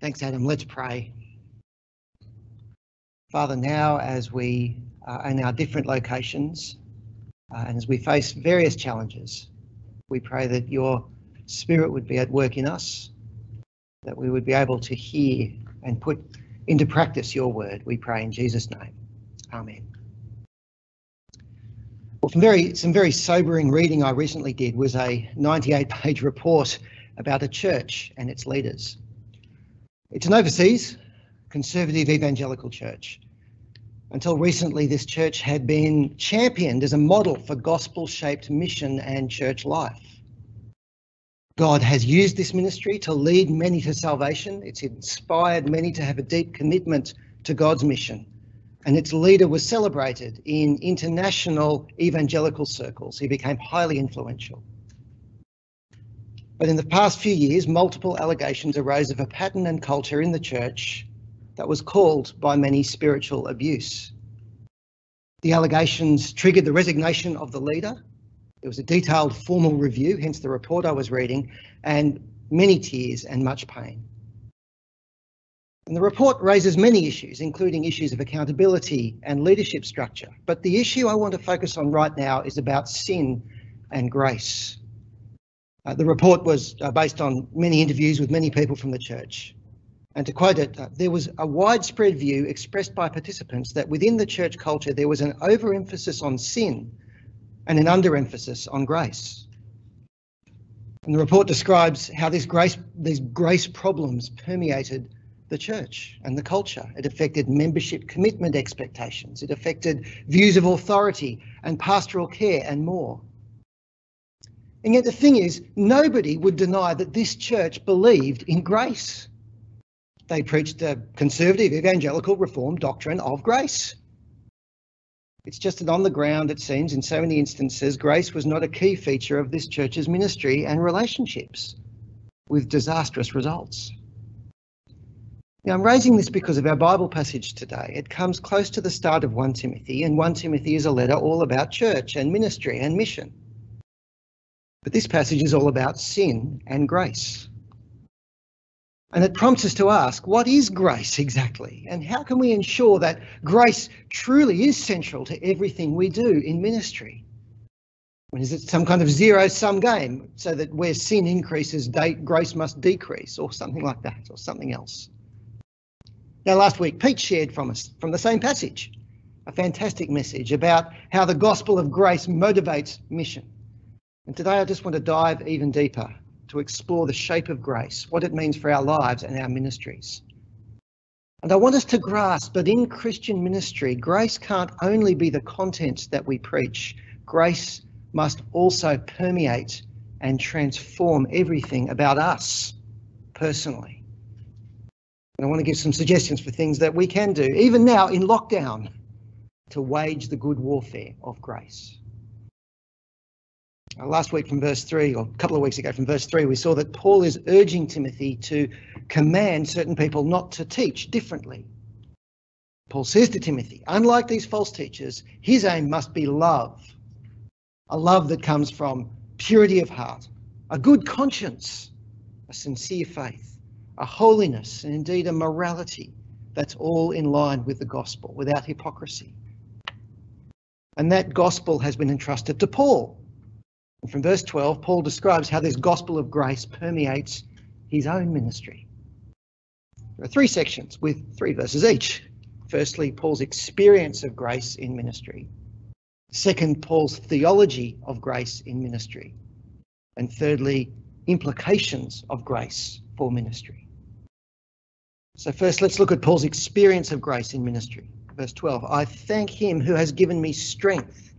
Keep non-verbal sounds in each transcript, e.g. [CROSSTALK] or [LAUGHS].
Thanks, Adam. Let's pray. Father, now as we are in our different locations uh, and as we face various challenges, we pray that your Spirit would be at work in us, that we would be able to hear and put into practice your word. We pray in Jesus' name. Amen. Well, some very, some very sobering reading I recently did was a 98 page report about a church and its leaders. It's an overseas conservative evangelical church. Until recently, this church had been championed as a model for gospel shaped mission and church life. God has used this ministry to lead many to salvation. It's inspired many to have a deep commitment to God's mission. And its leader was celebrated in international evangelical circles. He became highly influential. But in the past few years, multiple allegations arose of a pattern and culture in the church that was called by many spiritual abuse. The allegations triggered the resignation of the leader. There was a detailed formal review, hence the report I was reading, and many tears and much pain. And the report raises many issues, including issues of accountability and leadership structure. But the issue I want to focus on right now is about sin and grace. Uh, the report was uh, based on many interviews with many people from the church. And to quote it, uh, there was a widespread view expressed by participants that within the church culture there was an overemphasis on sin and an underemphasis on grace. And the report describes how this grace, these grace problems permeated the church and the culture. It affected membership commitment expectations. It affected views of authority and pastoral care and more. And yet the thing is, nobody would deny that this church believed in grace. They preached a conservative evangelical reform doctrine of grace. It's just that on the ground, it seems, in so many instances, grace was not a key feature of this church's ministry and relationships, with disastrous results. Now, I'm raising this because of our Bible passage today. It comes close to the start of 1 Timothy, and 1 Timothy is a letter all about church and ministry and mission. But this passage is all about sin and grace. And it prompts us to ask, what is grace exactly? And how can we ensure that grace truly is central to everything we do in ministry? When is it some kind of zero sum game so that where sin increases, grace must decrease or something like that or something else? Now, last week, Pete shared from us from the same passage a fantastic message about how the gospel of grace motivates mission. And today I just want to dive even deeper to explore the shape of grace, what it means for our lives and our ministries. And I want us to grasp that in Christian ministry, grace can't only be the content that we preach, grace must also permeate and transform everything about us personally. And I want to give some suggestions for things that we can do, even now in lockdown, to wage the good warfare of grace. Uh, last week from verse 3, or a couple of weeks ago from verse 3, we saw that Paul is urging Timothy to command certain people not to teach differently. Paul says to Timothy, unlike these false teachers, his aim must be love, a love that comes from purity of heart, a good conscience, a sincere faith, a holiness, and indeed a morality that's all in line with the gospel, without hypocrisy. And that gospel has been entrusted to Paul from verse 12, Paul describes how this gospel of grace permeates his own ministry. There are three sections with three verses each. Firstly, Paul's experience of grace in ministry. Second, Paul's theology of grace in ministry. And thirdly, implications of grace for ministry. So first, let's look at Paul's experience of grace in ministry. Verse 12, I thank him who has given me strength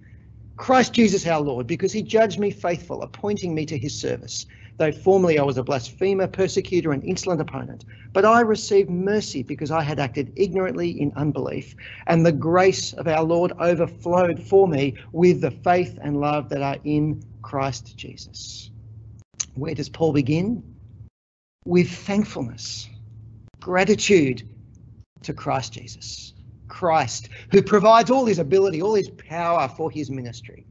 Christ Jesus our Lord, because he judged me faithful, appointing me to his service. Though formerly I was a blasphemer, persecutor, and insolent opponent, but I received mercy because I had acted ignorantly in unbelief, and the grace of our Lord overflowed for me with the faith and love that are in Christ Jesus. Where does Paul begin? With thankfulness, gratitude to Christ Jesus. Christ, who provides all his ability, all his power for his ministry.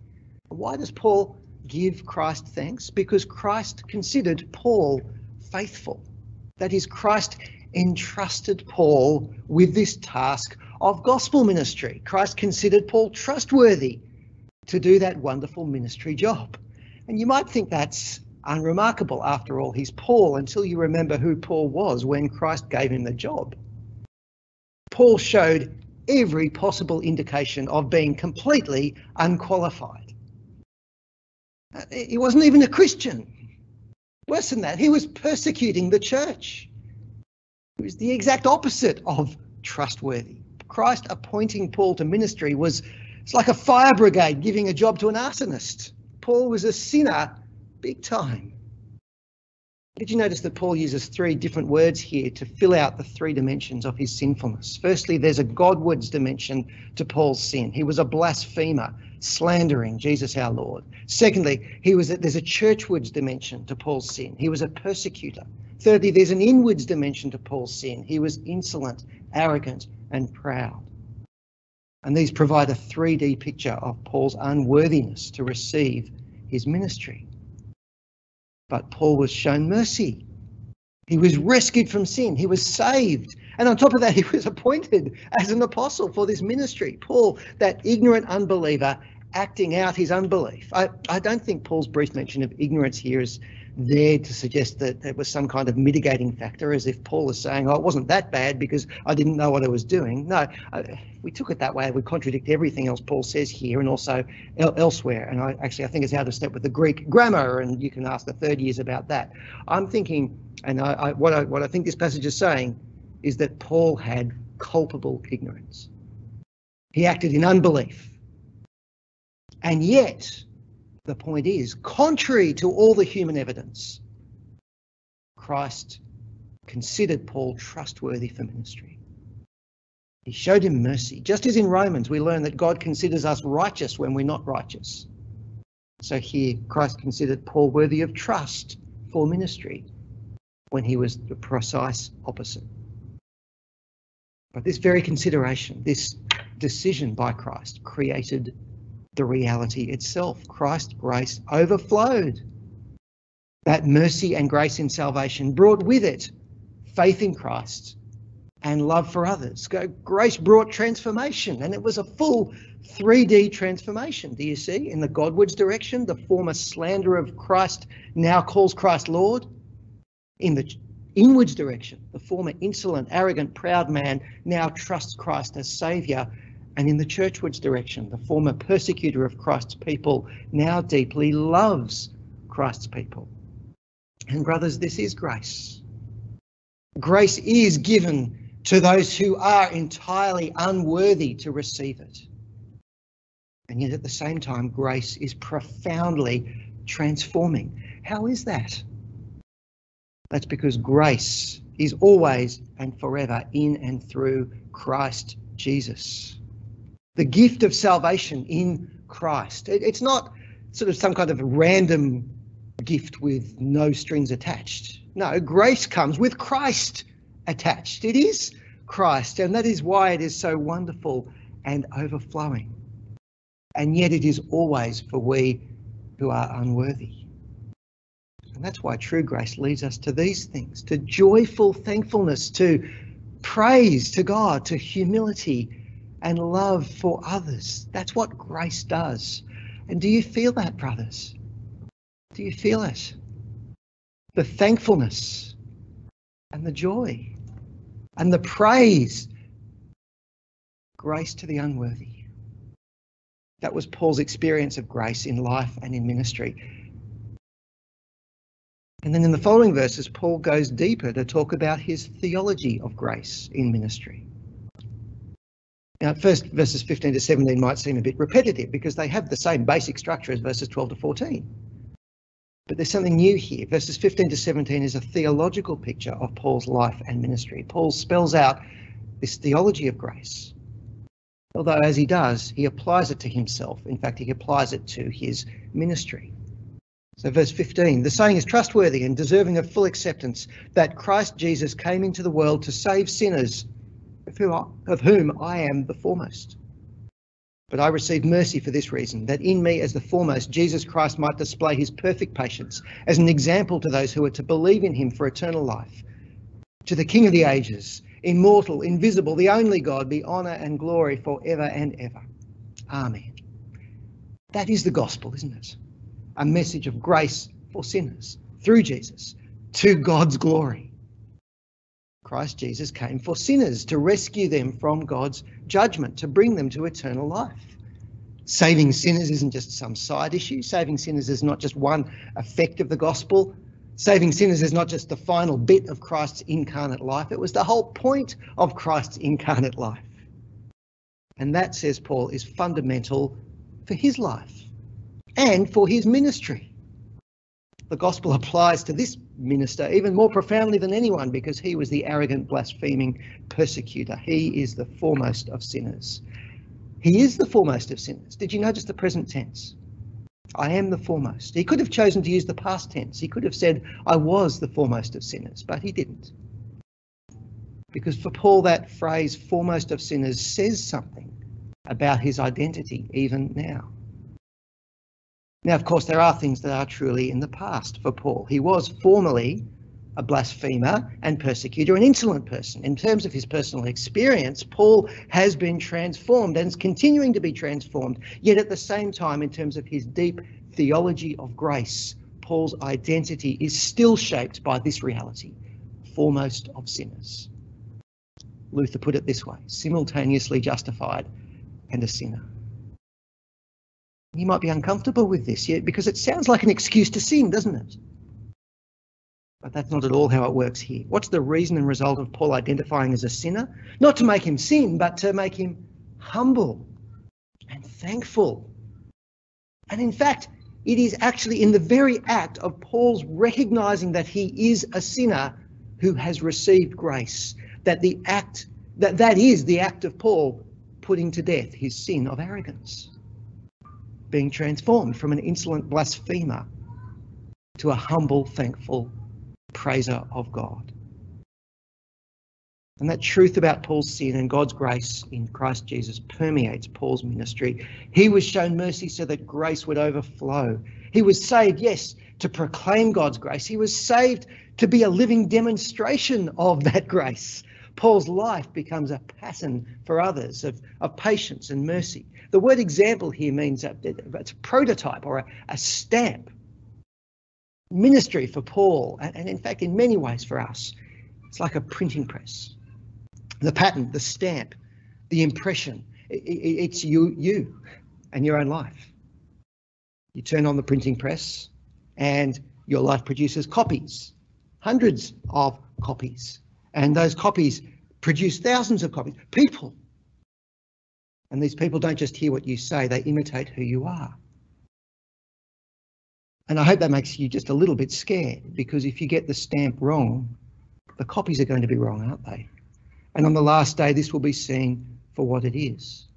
Why does Paul give Christ thanks? Because Christ considered Paul faithful. That is, Christ entrusted Paul with this task of gospel ministry. Christ considered Paul trustworthy to do that wonderful ministry job. And you might think that's unremarkable. After all, he's Paul until you remember who Paul was when Christ gave him the job. Paul showed every possible indication of being completely unqualified. Uh, he wasn't even a Christian. Worse than that, he was persecuting the church. He was the exact opposite of trustworthy. Christ appointing Paul to ministry was it's like a fire brigade giving a job to an arsonist. Paul was a sinner big time. Did you notice that Paul uses three different words here to fill out the three dimensions of his sinfulness? Firstly, there's a Godwards dimension to Paul's sin. He was a blasphemer, slandering Jesus our Lord. Secondly, he was a, there's a churchwards dimension to Paul's sin. He was a persecutor. Thirdly, there's an inwards dimension to Paul's sin. He was insolent, arrogant, and proud. And these provide a 3D picture of Paul's unworthiness to receive his ministry. But Paul was shown mercy. He was rescued from sin. He was saved. And on top of that, [LAUGHS] he was appointed as an apostle for this ministry. Paul, that ignorant unbeliever, acting out his unbelief. I, I don't think Paul's brief mention of ignorance here is there to suggest that there was some kind of mitigating factor, as if Paul is saying, oh, it wasn't that bad because I didn't know what I was doing. No, we took it that way. We contradict everything else Paul says here and also el elsewhere. And I actually, I think it's out of step with the Greek grammar, and you can ask the third years about that. I'm thinking, and I, I, what, I, what I think this passage is saying is that Paul had culpable ignorance. He acted in unbelief. And yet, the point is, contrary to all the human evidence, Christ considered Paul trustworthy for ministry. He showed him mercy. Just as in Romans, we learn that God considers us righteous when we're not righteous. So here, Christ considered Paul worthy of trust for ministry when he was the precise opposite. But this very consideration, this decision by Christ, created the reality itself. Christ's grace overflowed. That mercy and grace in salvation brought with it faith in Christ and love for others. Grace brought transformation, and it was a full 3D transformation. Do you see? In the Godwards direction, the former slander of Christ now calls Christ Lord. In the inwards direction, the former insolent, arrogant, proud man now trusts Christ as Saviour and in the churchwards direction, the former persecutor of Christ's people now deeply loves Christ's people. And brothers, this is grace. Grace is given to those who are entirely unworthy to receive it. And yet at the same time, grace is profoundly transforming. How is that? That's because grace is always and forever in and through Christ Jesus the gift of salvation in Christ. It, it's not sort of some kind of random gift with no strings attached. No, grace comes with Christ attached. It is Christ, and that is why it is so wonderful and overflowing. And yet it is always for we who are unworthy. And that's why true grace leads us to these things to joyful thankfulness, to praise to God, to humility and love for others. That's what grace does. And do you feel that, brothers? Do you feel it? The thankfulness and the joy and the praise. Grace to the unworthy. That was Paul's experience of grace in life and in ministry. And then in the following verses, Paul goes deeper to talk about his theology of grace in ministry. Now, first, verses 15 to 17 might seem a bit repetitive because they have the same basic structure as verses 12 to 14. But there's something new here. Verses 15 to 17 is a theological picture of Paul's life and ministry. Paul spells out this theology of grace. Although, as he does, he applies it to himself. In fact, he applies it to his ministry. So, verse 15 the saying is trustworthy and deserving of full acceptance that Christ Jesus came into the world to save sinners of, who I, of whom I am the foremost. But I received mercy for this reason, that in me as the foremost, Jesus Christ might display his perfect patience as an example to those who are to believe in him for eternal life. To the King of the ages, immortal, invisible, the only God, be honour and glory forever and ever. Amen. That is the gospel, isn't it? A message of grace for sinners through Jesus to God's glory. Christ Jesus came for sinners to rescue them from God's judgment, to bring them to eternal life. Saving sinners isn't just some side issue. Saving sinners is not just one effect of the gospel. Saving sinners is not just the final bit of Christ's incarnate life, it was the whole point of Christ's incarnate life. And that, says Paul, is fundamental for his life and for his ministry. The gospel applies to this minister even more profoundly than anyone because he was the arrogant, blaspheming persecutor. He is the foremost of sinners. He is the foremost of sinners. Did you notice the present tense? I am the foremost. He could have chosen to use the past tense. He could have said, I was the foremost of sinners, but he didn't. Because for Paul, that phrase, foremost of sinners, says something about his identity even now. Now, of course, there are things that are truly in the past for Paul. He was formerly a blasphemer and persecutor, an insolent person. In terms of his personal experience, Paul has been transformed and is continuing to be transformed. Yet at the same time, in terms of his deep theology of grace, Paul's identity is still shaped by this reality foremost of sinners. Luther put it this way simultaneously justified and a sinner. You might be uncomfortable with this yet because it sounds like an excuse to sin, doesn't it? But that's not at all how it works here. What's the reason and result of Paul identifying as a sinner? Not to make him sin, but to make him humble and thankful. And in fact, it is actually in the very act of Paul's recognizing that he is a sinner who has received grace that the act that that is the act of Paul putting to death his sin of arrogance, being transformed from an insolent blasphemer to a humble, thankful praiser of God. And that truth about Paul's sin and God's grace in Christ Jesus permeates Paul's ministry. He was shown mercy so that grace would overflow. He was saved, yes, to proclaim God's grace. He was saved to be a living demonstration of that [LAUGHS] grace. Paul's life becomes a pattern for others of, of patience and mercy. The word example here means a, it's a prototype or a, a stamp ministry for Paul, and, and in fact, in many ways for us, it's like a printing press. The pattern, the stamp, the impression, it, it, it's you, you and your own life. You turn on the printing press and your life produces copies, hundreds of copies. And those copies produce thousands of copies, people. And these people don't just hear what you say, they imitate who you are. And I hope that makes you just a little bit scared because if you get the stamp wrong, the copies are going to be wrong, aren't they? And on the last day, this will be seen for what it is.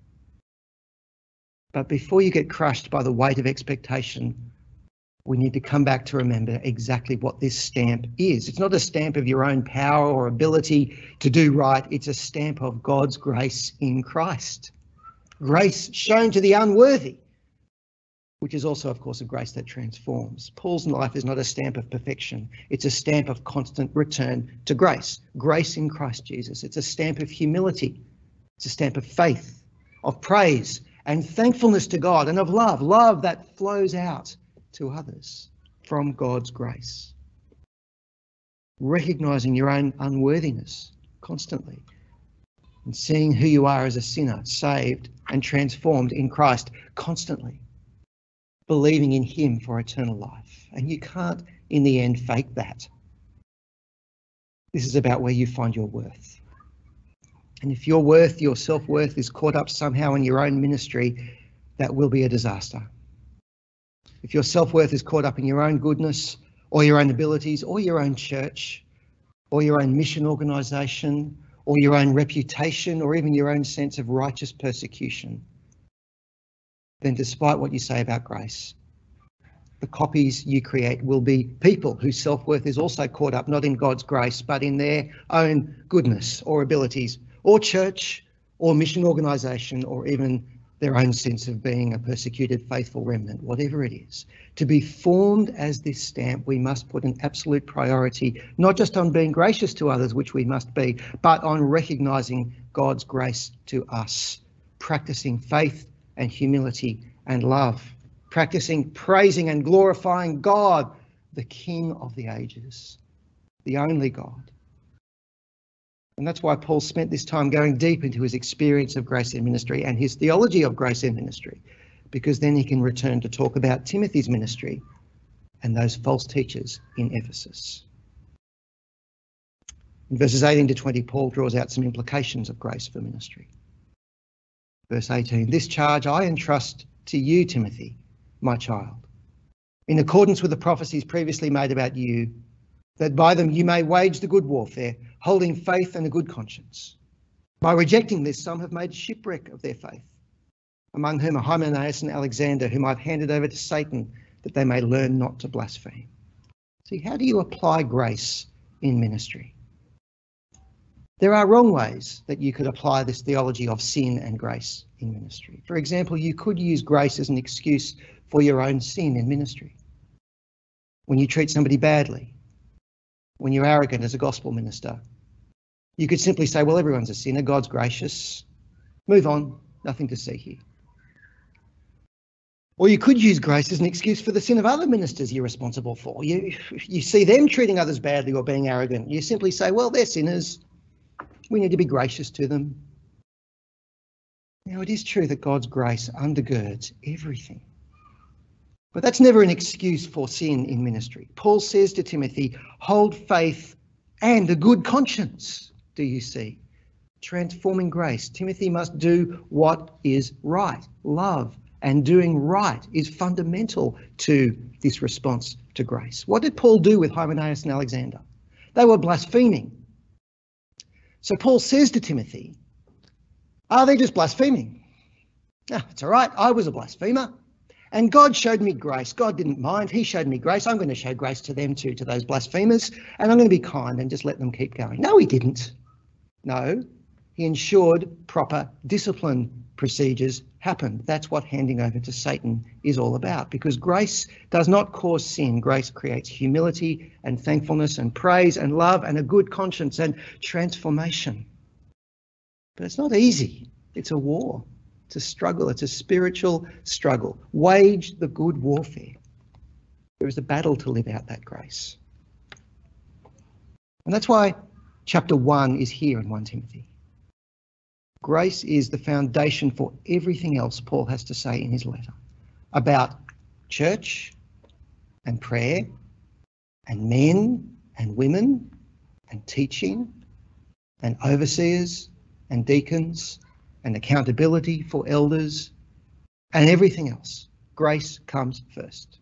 But before you get crushed by the weight of expectation, we need to come back to remember exactly what this stamp is. It's not a stamp of your own power or ability to do right, it's a stamp of God's grace in Christ. Grace shown to the unworthy which is also, of course, a grace that transforms. Paul's life is not a stamp of perfection, it's a stamp of constant return to grace. Grace in Christ Jesus. It's a stamp of humility, it's a stamp of faith, of praise, and thankfulness to God, and of love, love that flows out to others from God's grace. Recognizing your own unworthiness constantly and seeing who you are as a sinner, saved and transformed in Christ constantly believing in Him for eternal life. And you can't, in the end, fake that. This is about where you find your worth. And if your worth, your self worth, is caught up somehow in your own ministry, that will be a disaster. If your self worth is caught up in your own goodness, or your own abilities, or your own church, or your own mission organisation, or your own reputation, or even your own sense of righteous persecution, then despite what you say about grace, the copies you create will be people whose self-worth is also caught up not in God's grace, but in their own goodness or abilities, or church, or mission organisation, or even their own sense of being a persecuted faithful remnant, whatever it is. To be formed as this stamp, we must put an absolute priority, not just on being gracious to others, which we must be, but on recognising God's grace to us, practicing faith and humility and love, practicing praising and glorifying God, the King of the ages, the only God. And that's why Paul spent this time going deep into his experience of grace in ministry and his theology of grace in ministry, because then he can return to talk about Timothy's ministry and those false teachers in Ephesus. In verses 18 to 20, Paul draws out some implications of grace for ministry. Verse 18 This charge I entrust to you, Timothy, my child, in accordance with the prophecies previously made about you, that by them you may wage the good warfare holding faith and a good conscience. By rejecting this, some have made shipwreck of their faith, among whom are Hymenaeus and Alexander, whom I've handed over to Satan, that they may learn not to blaspheme. See, how do you apply grace in ministry? There are wrong ways that you could apply this theology of sin and grace in ministry. For example, you could use grace as an excuse for your own sin in ministry. When you treat somebody badly, when you're arrogant as a gospel minister, you could simply say, well, everyone's a sinner, God's gracious. Move on, nothing to see here. Or you could use grace as an excuse for the sin of other ministers you're responsible for. You, you see them treating others badly or being arrogant. You simply say, well, they're sinners. We need to be gracious to them. Now, it is true that God's grace undergirds everything. But that's never an excuse for sin in ministry. Paul says to Timothy, hold faith and a good conscience do you see? Transforming grace. Timothy must do what is right. Love and doing right is fundamental to this response to grace. What did Paul do with Hymenaeus and Alexander? They were blaspheming. So Paul says to Timothy, Are they just blaspheming? Ah, it's all right. I was a blasphemer. And God showed me grace. God didn't mind. He showed me grace. I'm going to show grace to them too, to those blasphemers. And I'm going to be kind and just let them keep going. No, he didn't. No, he ensured proper discipline procedures happened. That's what handing over to Satan is all about because grace does not cause sin. Grace creates humility and thankfulness and praise and love and a good conscience and transformation. But it's not easy. It's a war. It's a struggle. It's a spiritual struggle. Wage the good warfare. There is a battle to live out that grace. And that's why chapter 1 is here in 1 Timothy. Grace is the foundation for everything else Paul has to say in his letter about church and prayer and men and women and teaching and overseers and deacons and accountability for elders and everything else. Grace comes first.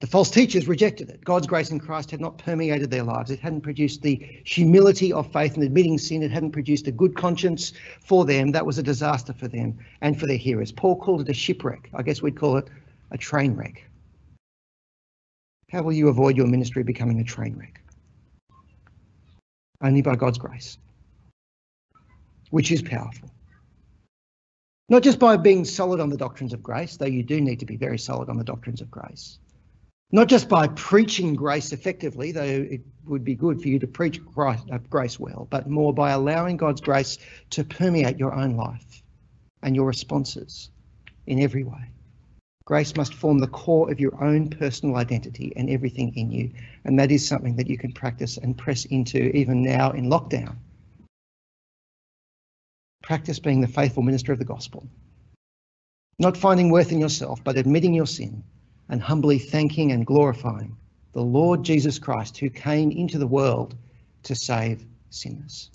The false teachers rejected it. God's grace in Christ had not permeated their lives. It hadn't produced the humility of faith and admitting sin. It hadn't produced a good conscience for them. That was a disaster for them and for their hearers. Paul called it a shipwreck. I guess we'd call it a train wreck. How will you avoid your ministry becoming a train wreck? Only by God's grace, which is powerful. Not just by being solid on the doctrines of grace, though you do need to be very solid on the doctrines of grace not just by preaching grace effectively, though it would be good for you to preach uh, grace well, but more by allowing God's grace to permeate your own life and your responses in every way. Grace must form the core of your own personal identity and everything in you. And that is something that you can practice and press into even now in lockdown. Practice being the faithful minister of the gospel. Not finding worth in yourself, but admitting your sin and humbly thanking and glorifying the Lord Jesus Christ who came into the world to save sinners.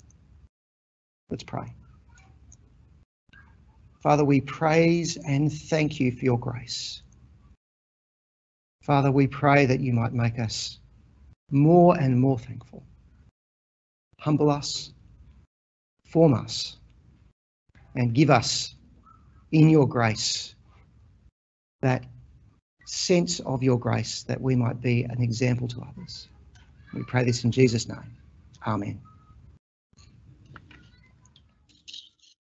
Let's pray. Father, we praise and thank you for your grace. Father, we pray that you might make us more and more thankful. Humble us, form us, and give us in your grace that sense of your grace that we might be an example to others. We pray this in Jesus' name. Amen.